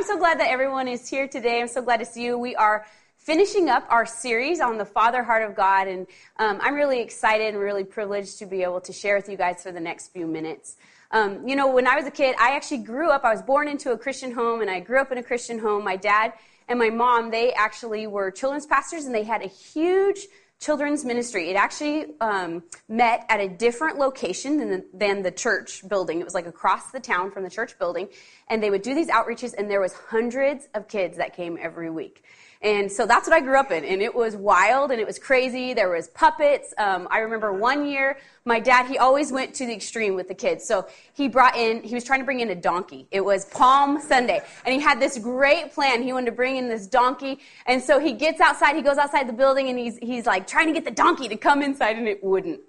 I'm so glad that everyone is here today. I'm so glad to see you. We are finishing up our series on the Father Heart of God, and um, I'm really excited and really privileged to be able to share with you guys for the next few minutes. Um, you know, when I was a kid, I actually grew up, I was born into a Christian home, and I grew up in a Christian home. My dad and my mom, they actually were children's pastors, and they had a huge children's ministry. It actually um, met at a different location than the, than the church building. It was like across the town from the church building, and they would do these outreaches, and there was hundreds of kids that came every week. And so that's what I grew up in. And it was wild and it was crazy. There was puppets. Um, I remember one year, my dad, he always went to the extreme with the kids. So he brought in, he was trying to bring in a donkey. It was Palm Sunday. And he had this great plan. He wanted to bring in this donkey. And so he gets outside, he goes outside the building and he's, he's like trying to get the donkey to come inside and it wouldn't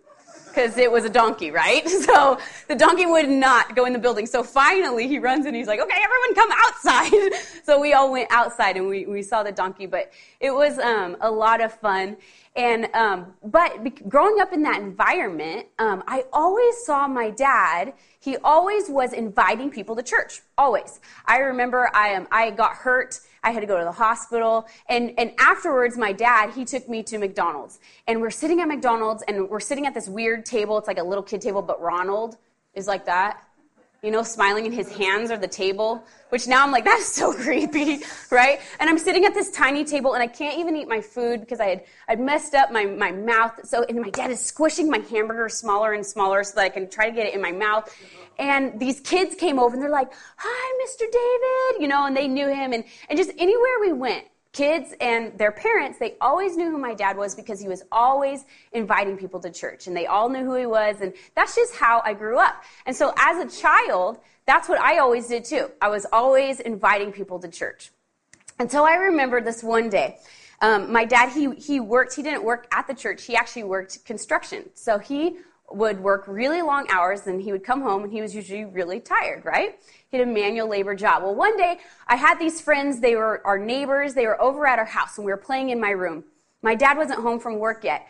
because it was a donkey, right? So the donkey would not go in the building. So finally he runs and he's like, okay, everyone come outside. so we all went outside and we, we saw the donkey, but it was um, a lot of fun. And, um, but growing up in that environment, um, I always saw my dad, he always was inviting people to church, always. I remember I, um, I got hurt I had to go to the hospital. And, and afterwards, my dad, he took me to McDonald's. And we're sitting at McDonald's and we're sitting at this weird table. It's like a little kid table, but Ronald is like that you know, smiling and his hands are the table, which now I'm like, that's so creepy, right? And I'm sitting at this tiny table and I can't even eat my food because I had, I'd messed up my, my mouth. So, and my dad is squishing my hamburger smaller and smaller so that I can try to get it in my mouth. And these kids came over and they're like, hi, Mr. David, you know, and they knew him. And, and just anywhere we went, kids and their parents, they always knew who my dad was because he was always inviting people to church and they all knew who he was. And that's just how I grew up. And so as a child, that's what I always did too. I was always inviting people to church. Until I remember this one day. Um, my dad, he, he worked, he didn't work at the church, he actually worked construction. So he would work really long hours and he would come home and he was usually really tired, right? He had a manual labor job. Well, one day I had these friends, they were our neighbors, they were over at our house and we were playing in my room. My dad wasn't home from work yet.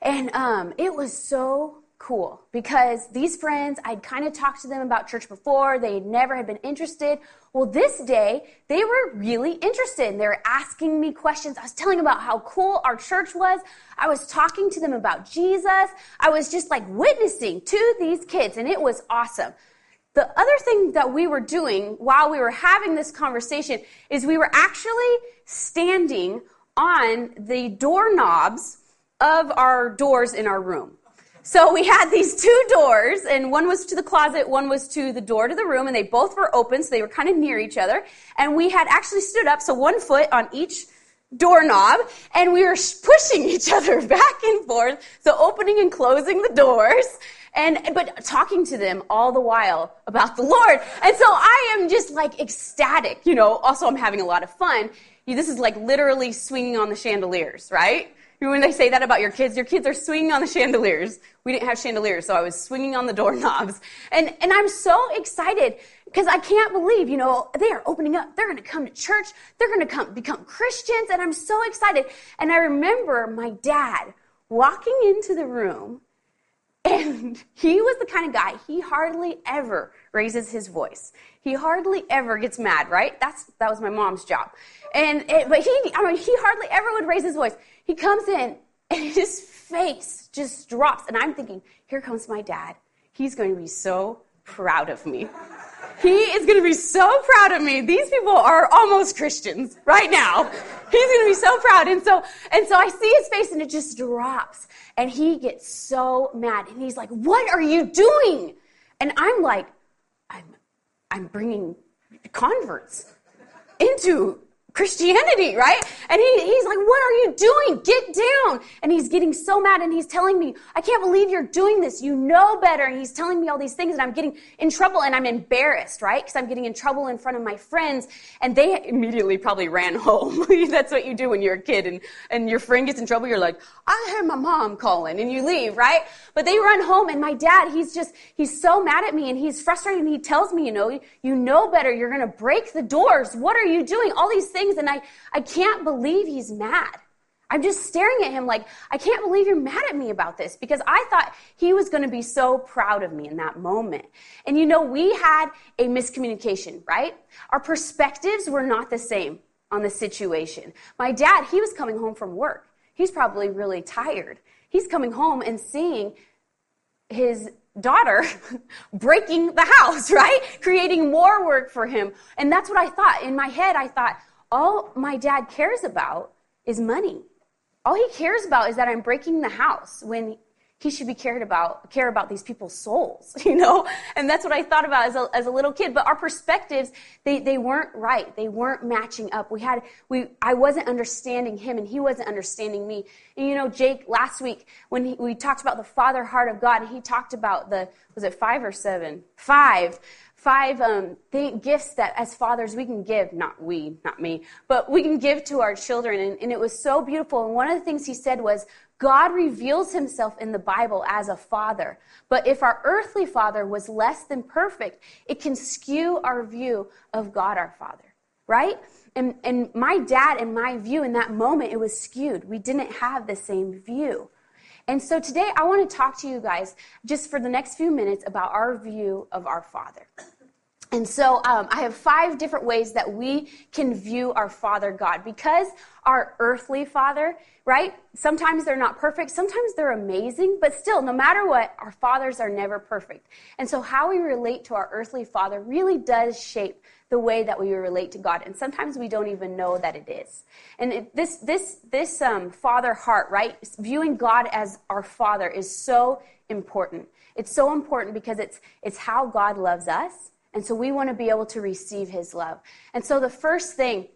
And um, it was so cool because these friends, I'd kind of talked to them about church before. They never had been interested. Well, this day, they were really interested. They were asking me questions. I was telling them about how cool our church was. I was talking to them about Jesus. I was just like witnessing to these kids, and it was awesome. The other thing that we were doing while we were having this conversation is we were actually standing on the doorknobs of our doors in our room. So we had these two doors, and one was to the closet, one was to the door to the room, and they both were open, so they were kind of near each other. And we had actually stood up, so one foot on each doorknob, and we were pushing each other back and forth, so opening and closing the doors. And, but talking to them all the while about the Lord. And so I am just like ecstatic, you know. Also, I'm having a lot of fun. This is like literally swinging on the chandeliers, right? When they say that about your kids, your kids are swinging on the chandeliers. We didn't have chandeliers, so I was swinging on the doorknobs. And, and I'm so excited because I can't believe, you know, they are opening up. They're going to come to church. They're going to come become Christians. And I'm so excited. And I remember my dad walking into the room and he was the kind of guy, he hardly ever raises his voice. He hardly ever gets mad, right? That's, that was my mom's job. And, it, but he, I mean, he hardly ever would raise his voice. He comes in and his face just drops. And I'm thinking, here comes my dad. He's going to be so proud of me. He is going to be so proud of me. These people are almost Christians right now. He's going to be so proud. And so, and so I see his face and it just drops. And he gets so mad. And he's like, what are you doing? And I'm like, I'm bringing converts into Christianity, right? And he, he's like, what are you doing? Get down. And he's getting so mad and he's telling me, I can't believe you're doing this. You know better. And he's telling me all these things and I'm getting in trouble and I'm embarrassed, right? Because I'm getting in trouble in front of my friends and they immediately probably ran home. That's what you do when you're a kid and, and your friend gets in trouble. You're like, I heard my mom calling and you leave, right? But they run home and my dad, he's just, he's so mad at me and he's frustrated and he tells me, you know, you know better. You're going to break the doors. What are you doing? All these things things and I, I can't believe he's mad. I'm just staring at him like, I can't believe you're mad at me about this because I thought he was going to be so proud of me in that moment. And you know, we had a miscommunication, right? Our perspectives were not the same on the situation. My dad, he was coming home from work. He's probably really tired. He's coming home and seeing his daughter breaking the house, right? Creating more work for him. And that's what I thought. In my head, I thought, all my dad cares about is money. All he cares about is that I'm breaking the house when he should be cared about care about these people's souls you know? And that's what i thought about as a, as a little kid. But our perspectives they, they weren't right. They weren't matching up. We had we i wasn't understanding him and he wasn't understanding me. And you know jake last week when he, we talked about the father heart of god he talked about the was it five or seven? Five five um, gifts that as fathers we can give not we not me but we can give to our children. And, and it was so beautiful. And one of the things he said was god reveals himself in the bible as a father. But if our earthly father was less than perfect it can skew our view of god our father. Right? And, and my dad and my view in that moment it was skewed. We didn't have the same view. And so today I want to talk to you guys just for the next few minutes about our view of our Father. And so um, I have five different ways that we can view our Father God because our earthly Father, right? Sometimes they're not perfect, sometimes they're amazing, but still, no matter what, our fathers are never perfect. And so how we relate to our earthly Father really does shape the way that we relate to God. And sometimes we don't even know that it is. And it, this, this, this um, Father heart, right? Viewing God as our Father is so important. It's so important because it's, it's how God loves us and so we want to be able to receive his love. And so the first thing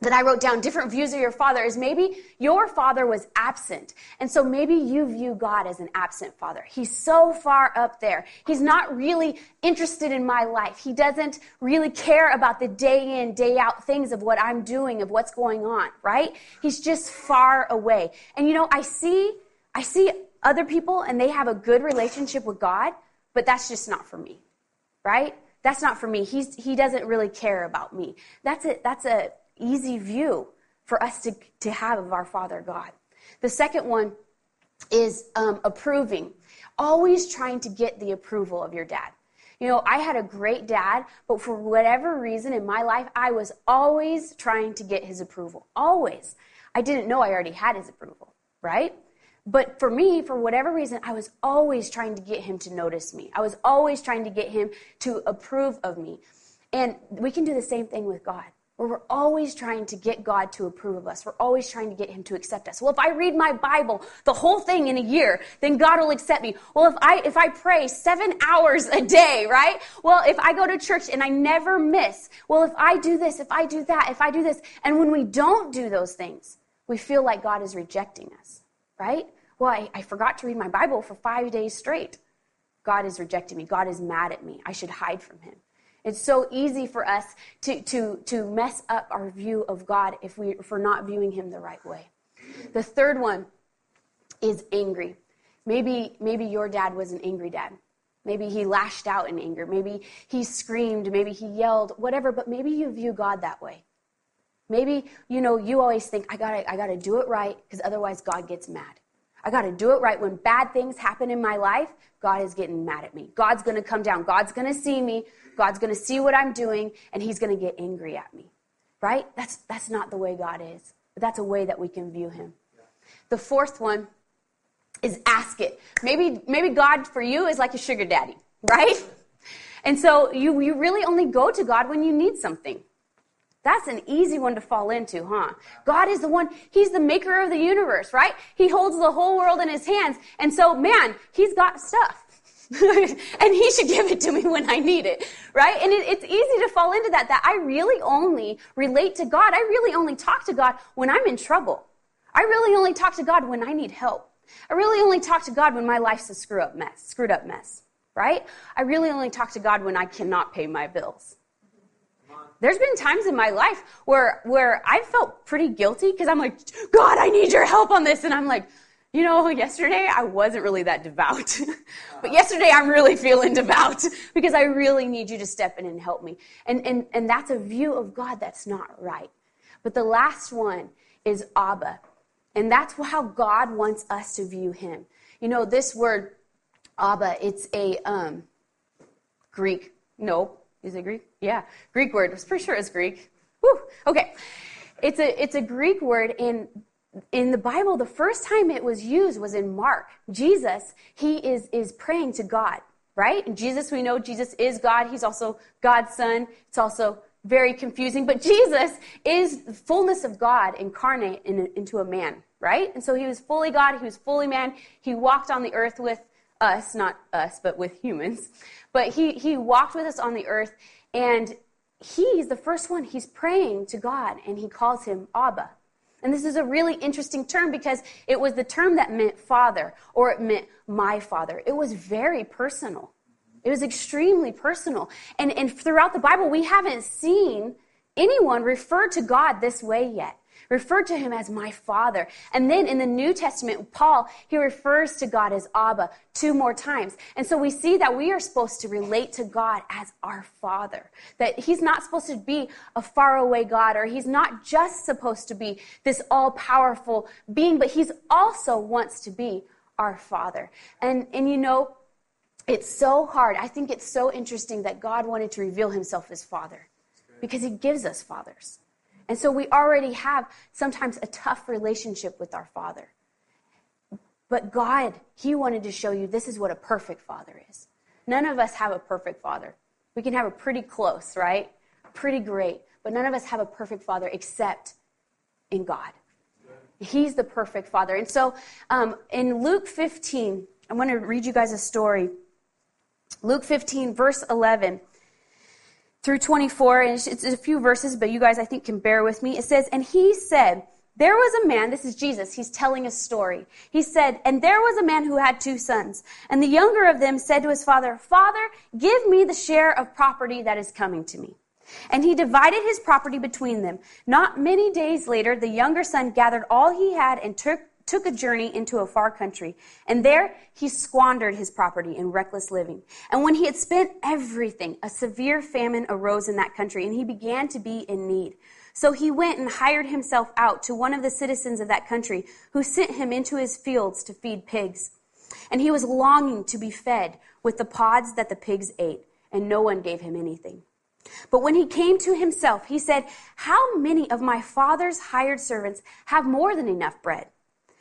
that I wrote down, different views of your father, is maybe your father was absent. And so maybe you view God as an absent father. He's so far up there. He's not really interested in my life. He doesn't really care about the day in, day out things of what I'm doing, of what's going on, right? He's just far away. And you know, I see, I see other people and they have a good relationship with God, but that's just not for me, right? That's not for me. He's, he doesn't really care about me. That's a, that's a easy view for us to, to have of our Father God. The second one is um, approving, always trying to get the approval of your dad. You know, I had a great dad, but for whatever reason in my life, I was always trying to get his approval. Always. I didn't know I already had his approval, right? But for me, for whatever reason, I was always trying to get him to notice me. I was always trying to get him to approve of me. And we can do the same thing with God. Where we're always trying to get God to approve of us. We're always trying to get Him to accept us. Well, if I read my Bible, the whole thing in a year, then God will accept me. Well, if I, if I pray seven hours a day, right? Well, if I go to church and I never miss, well, if I do this, if I do that, if I do this, and when we don't do those things, we feel like God is rejecting us, right? Well, I, I forgot to read my Bible for five days straight. God is rejecting me. God is mad at me. I should hide from him. It's so easy for us to, to, to mess up our view of God if, we, if we're not viewing him the right way. The third one is angry. Maybe, maybe your dad was an angry dad. Maybe he lashed out in anger. Maybe he screamed. Maybe he yelled, whatever, but maybe you view God that way. Maybe, you know, you always think, I gotta, I gotta do it right because otherwise God gets mad. I got to do it right. When bad things happen in my life, God is getting mad at me. God's to come down. God's to see me. God's to see what I'm doing, and He's to get angry at me. Right? That's, that's not the way God is. But that's a way that we can view Him. The fourth one is ask it. Maybe, maybe God for you is like a sugar daddy, right? And so you, you really only go to God when you need something. That's an easy one to fall into, huh? God is the one, He's the maker of the universe, right? He holds the whole world in His hands. And so, man, He's got stuff. and He should give it to me when I need it, right? And it, it's easy to fall into that, that I really only relate to God. I really only talk to God when I'm in trouble. I really only talk to God when I need help. I really only talk to God when my life's a screw up mess, screwed up mess, right? I really only talk to God when I cannot pay my bills there's been times in my life where where I felt pretty guilty because I'm like, God, I need your help on this, and I'm like, you know, yesterday I wasn't really that devout, but yesterday I'm really feeling devout because I really need you to step in and help me, and and and that's a view of God that's not right. But the last one is Abba. And that's how God wants us to view him. You know, this word, Abba, it's a um, Greek. No, is it Greek? Yeah, Greek word. I was pretty sure it's Greek. Whew. Okay. It's a, it's a Greek word, and in the Bible, the first time it was used was in Mark. Jesus, he is, is praying to God, right? And Jesus, we know Jesus is God. He's also God's son. It's also very confusing, but Jesus is the fullness of God incarnate in, into a man, right? And so he was fully God. He was fully man. He walked on the earth with us, not us, but with humans. But he, he walked with us on the earth and he's the first one. He's praying to God and he calls him Abba. And this is a really interesting term because it was the term that meant father or it meant my father. It was very personal. It was extremely personal. And, and throughout the Bible, we haven't seen anyone refer to God this way yet referred to him as my father. And then in the New Testament, Paul, he refers to God as Abba two more times. And so we see that we are supposed to relate to God as our father. That he's not supposed to be a faraway God or he's not just supposed to be this all powerful being, but he's also wants to be our father. And, and you know, it's so hard. I think it's so interesting that God wanted to reveal himself as father because he gives us fathers. And so we already have sometimes a tough relationship with our Father. But God, He wanted to show you this is what a perfect father is. None of us have a perfect father. We can have a pretty close, right? Pretty great. But none of us have a perfect father except in God. He's the perfect father. And so um, in Luke 15, I want to read you guys a story. Luke 15, verse 11 through 24, and it's a few verses, but you guys, I think, can bear with me. It says, And he said, There was a man, this is Jesus, he's telling a story. He said, And there was a man who had two sons. And the younger of them said to his father, Father, give me the share of property that is coming to me. And he divided his property between them. Not many days later, the younger son gathered all he had and took took a journey into a far country, and there he squandered his property in reckless living. And when he had spent everything, a severe famine arose in that country, and he began to be in need. So he went and hired himself out to one of the citizens of that country, who sent him into his fields to feed pigs. And he was longing to be fed with the pods that the pigs ate, and no one gave him anything. But when he came to himself, he said, How many of my father's hired servants have more than enough bread?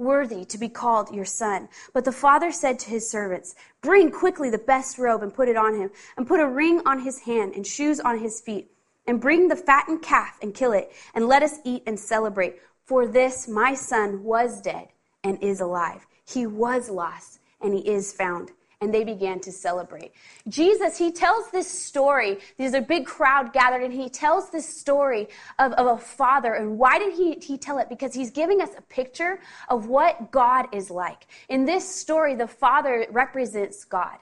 worthy to be called your son. But the father said to his servants, Bring quickly the best robe and put it on him, and put a ring on his hand and shoes on his feet. And bring the fattened calf and kill it, and let us eat and celebrate. For this my son was dead and is alive. He was lost and he is found and they began to celebrate. Jesus, he tells this story. There's a big crowd gathered, and he tells this story of, of a father. And why did he, he tell it? Because he's giving us a picture of what God is like. In this story, the father represents God,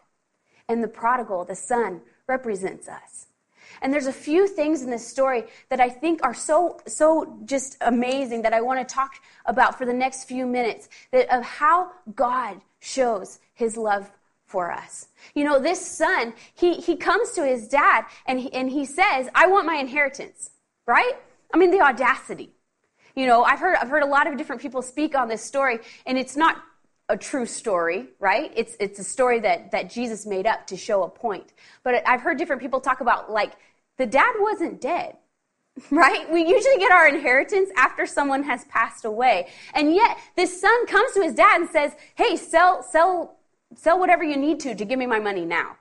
and the prodigal, the son, represents us. And there's a few things in this story that I think are so, so just amazing that I want to talk about for the next few minutes that of how God shows his love for us. You know, this son, he, he comes to his dad and he, and he says, I want my inheritance, right? I mean, the audacity. You know, I've heard, I've heard a lot of different people speak on this story and it's not a true story, right? It's, it's a story that, that Jesus made up to show a point. But I've heard different people talk about like, the dad wasn't dead right? We usually get our inheritance after someone has passed away. And yet this son comes to his dad and says, Hey, sell, sell Sell whatever you need to to give me my money now.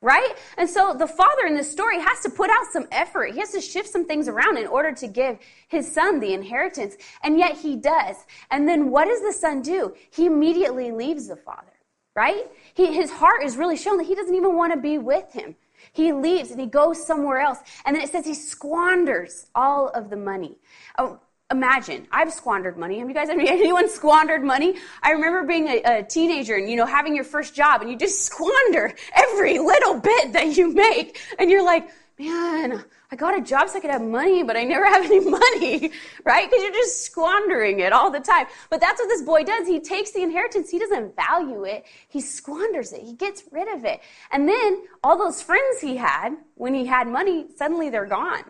Right? And so the father in this story has to put out some effort. He has to shift some things around in order to give his son the inheritance. And yet he does. And then what does the son do? He immediately leaves the father. Right? He, his heart is really shown that he doesn't even want to be with him. He leaves and he goes somewhere else. And then it says he squanders all of the money. Oh, imagine I've squandered money. Have you guys, anyone squandered money? I remember being a, a, teenager and, you know, having your first job and you just squander every little bit that you make. And you're like, man, I got a job so I could have money, but I never have any money, right? Because you're just squandering it all the time. But that's what this boy does. He takes the inheritance. He doesn't value it. He squanders it. He gets rid of it. And then all those friends he had, when he had money, suddenly they're gone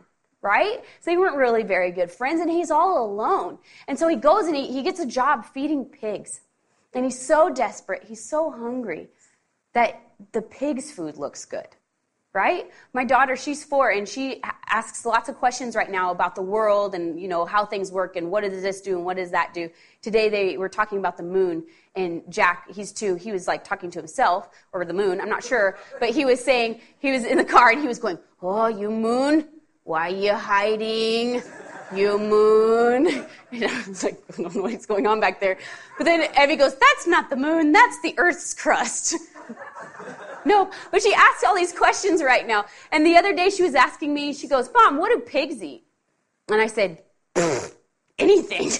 right? So they weren't really very good friends, and he's all alone. And so he goes and he, he gets a job feeding pigs. And he's so desperate, he's so hungry that the pig's food looks good, right? My daughter, she's four, and she asks lots of questions right now about the world and, you know, how things work and what does this do and what does that do. Today they were talking about the moon, and Jack, he's two, he was like talking to himself, or the moon, I'm not sure, but he was saying, he was in the car and he was going, Oh, you moon, why are you hiding? You moon. And I was like, I don't know what's going on back there. But then Evie goes, That's not the moon, that's the Earth's crust. no, but she asks all these questions right now. And the other day she was asking me, she goes, Mom, what do pigs eat? And I said, anything.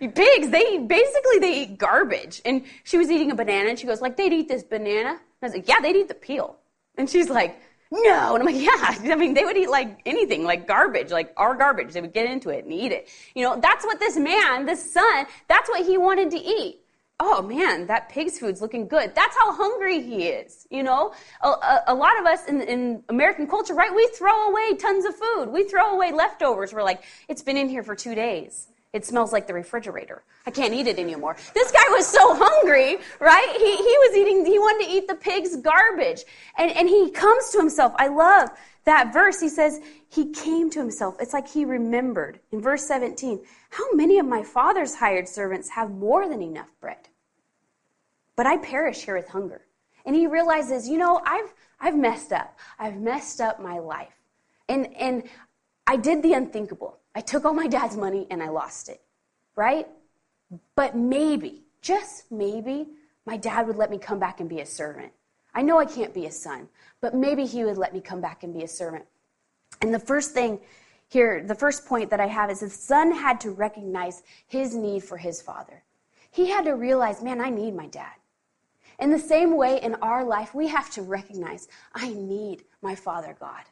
pigs, they basically they eat garbage. And she was eating a banana and she goes, like, they'd eat this banana? And I was like, yeah, they'd eat the peel. And she's like, no. And I'm like, yeah. I mean, they would eat like anything, like garbage, like our garbage. They would get into it and eat it. You know, that's what this man, this son, that's what he wanted to eat. Oh man, that pig's food's looking good. That's how hungry he is. You know, a, a, a lot of us in, in American culture, right? We throw away tons of food. We throw away leftovers. We're like, it's been in here for two days. It smells like the refrigerator. I can't eat it anymore. This guy was so hungry, right? He, he was eating, he wanted to eat the pig's garbage. And, and he comes to himself. I love that verse. He says, he came to himself. It's like he remembered. In verse 17, how many of my father's hired servants have more than enough bread? But I perish here with hunger. And he realizes, you know, I've, I've messed up. I've messed up my life. And, and I did the unthinkable. I took all my dad's money and I lost it, right? But maybe, just maybe, my dad would let me come back and be a servant. I know I can't be a son, but maybe he would let me come back and be a servant. And the first thing here, the first point that I have is the son had to recognize his need for his father. He had to realize, man, I need my dad. In the same way in our life, we have to recognize, I need my Father God.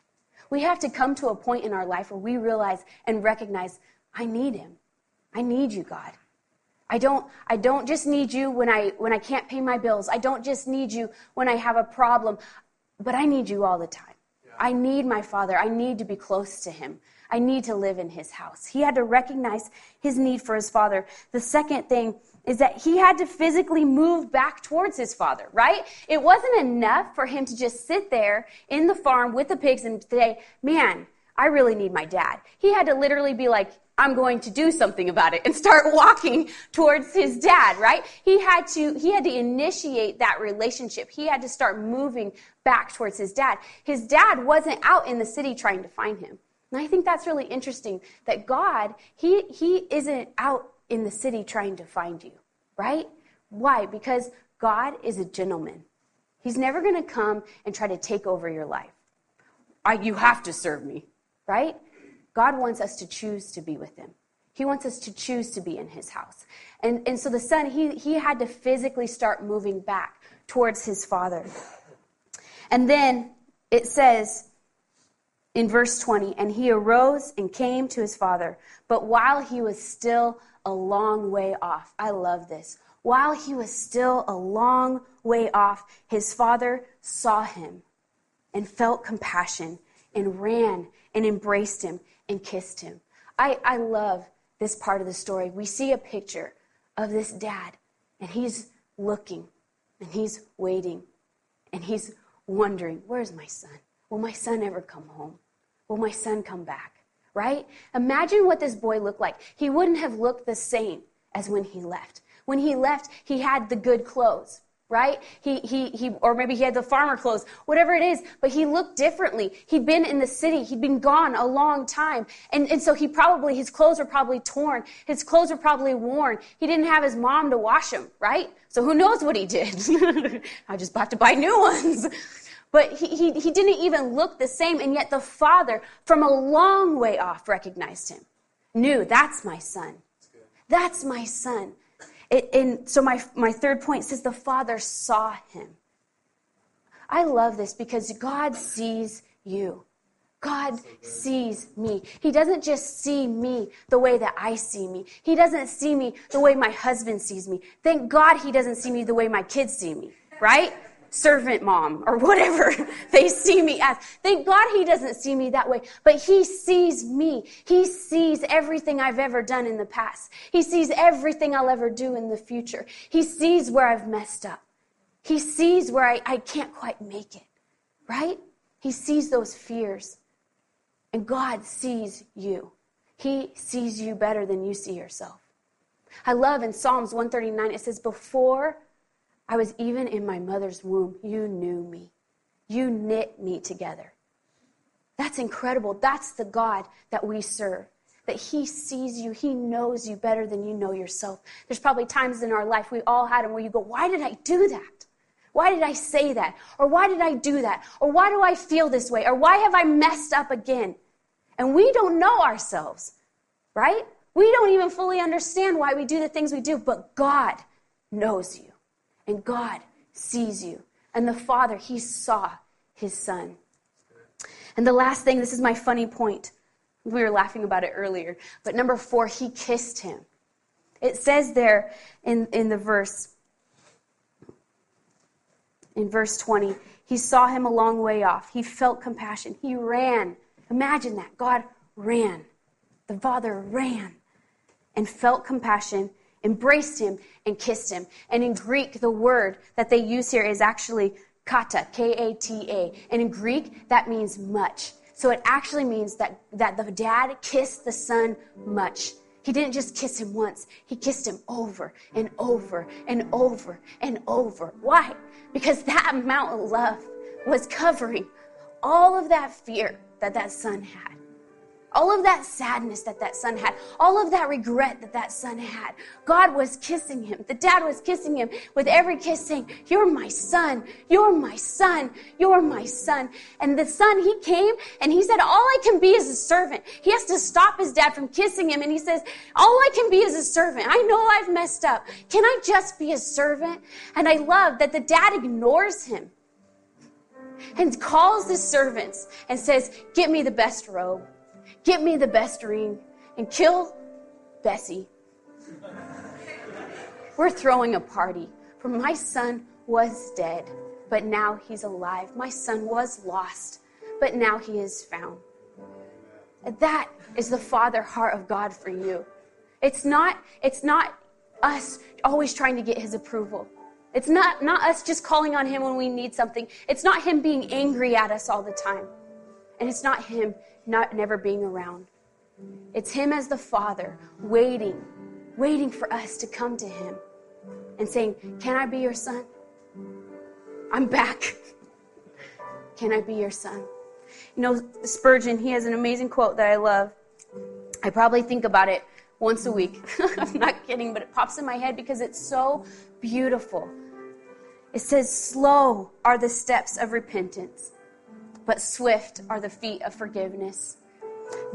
We have to come to a point in our life where we realize and recognize, I need him. I need you, God. I don't, I don't just need you when I, when I can't pay my bills. I don't just need you when I have a problem, but I need you all the time. Yeah. I need my father. I need to be close to him. I need to live in his house. He had to recognize his need for his father. The second thing is that he had to physically move back towards his father, right? It wasn't enough for him to just sit there in the farm with the pigs and say, man, I really need my dad. He had to literally be like, I'm going to do something about it and start walking towards his dad, right? He had to, he had to initiate that relationship. He had to start moving back towards his dad. His dad wasn't out in the city trying to find him. And I think that's really interesting that God, he, he isn't out in the city trying to find you, right? Why? Because God is a gentleman. He's never going to come and try to take over your life. I, you have to serve me, right? God wants us to choose to be with him. He wants us to choose to be in his house. And, and so the son, he, he had to physically start moving back towards his father. And then it says in verse 20, and he arose and came to his father. But while he was still a long way off. I love this. While he was still a long way off, his father saw him and felt compassion and ran and embraced him and kissed him. I, I love this part of the story. We see a picture of this dad, and he's looking and he's waiting and he's wondering, Where's my son? Will my son ever come home? Will my son come back? right? Imagine what this boy looked like. He wouldn't have looked the same as when he left. When he left, he had the good clothes, right? He, he, he, or maybe he had the farmer clothes, whatever it is, but he looked differently. He'd been in the city. He'd been gone a long time. And, and so he probably, his clothes were probably torn. His clothes were probably worn. He didn't have his mom to wash them, right? So who knows what he did? I just have to buy new ones. But he, he, he didn't even look the same, and yet the father, from a long way off, recognized him. knew that's my son. That's my son. It, and so my, my third point says the Father saw him. I love this because God sees you. God sees me. He doesn't just see me the way that I see me. He doesn't see me the way my husband sees me. Thank God he doesn't see me the way my kids see me, right? Servant mom or whatever they see me as. Thank God he doesn't see me that way, but he sees me. He sees everything I've ever done in the past. He sees everything I'll ever do in the future. He sees where I've messed up. He sees where I, I can't quite make it, right? He sees those fears. And God sees you. He sees you better than you see yourself. I love in Psalms 139, it says, Before I was even in my mother's womb, you knew me. You knit me together. That's incredible. That's the God that we serve. That He sees you, He knows you better than you know yourself. There's probably times in our life we all had them where you go, Why did I do that? Why did I say that? Or why did I do that? Or why do I feel this way? Or why have I messed up again? And we don't know ourselves, right? We don't even fully understand why we do the things we do, but God knows you. And God sees you. And the Father, He saw His Son. And the last thing, this is my funny point. We were laughing about it earlier. But number four, He kissed him. It says there in, in the verse, in verse 20, he saw him a long way off. He felt compassion. He ran. Imagine that. God ran. The Father ran and felt compassion, embraced him, and kissed him. And in Greek, the word that they use here is actually kata, K A T A. And in Greek, that means much. So it actually means that, that the dad kissed the son much. He didn't just kiss him once, he kissed him over and over and over and over. Why? Because that amount of love was covering all of that fear that that son had. All of that sadness that that son had, all of that regret that that son had, God was kissing him. The dad was kissing him with every kiss, saying, You're my son, you're my son, you're my son. And the son, he came and he said, All I can be is a servant. He has to stop his dad from kissing him. And he says, All I can be is a servant. I know I've messed up. Can I just be a servant? And I love that the dad ignores him and calls the servants and says, Get me the best robe Get me the best ring and kill Bessie. We're throwing a party, for my son was dead, but now he's alive. My son was lost, but now he is found. That is the father heart of God for you. It's not, it's not us always trying to get his approval. It's not, not us just calling on him when we need something. It's not him being angry at us all the time. And it's not him not never being around. It's him as the father waiting, waiting for us to come to him and saying, Can I be your son? I'm back. Can I be your son? You know, Spurgeon, he has an amazing quote that I love. I probably think about it once a week. I'm not kidding, but it pops in my head because it's so beautiful. It says, Slow are the steps of repentance but swift are the feet of forgiveness.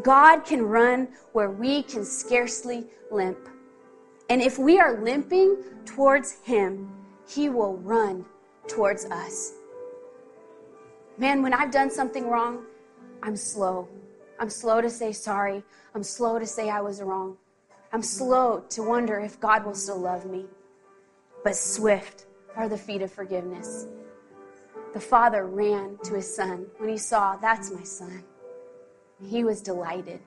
God can run where we can scarcely limp. And if we are limping towards Him, He will run towards us. Man, when I've done something wrong, I'm slow. I'm slow to say sorry. I'm slow to say I was wrong. I'm slow to wonder if God will still love me. But swift are the feet of forgiveness. The father ran to his son when he saw, That's my son. He was delighted.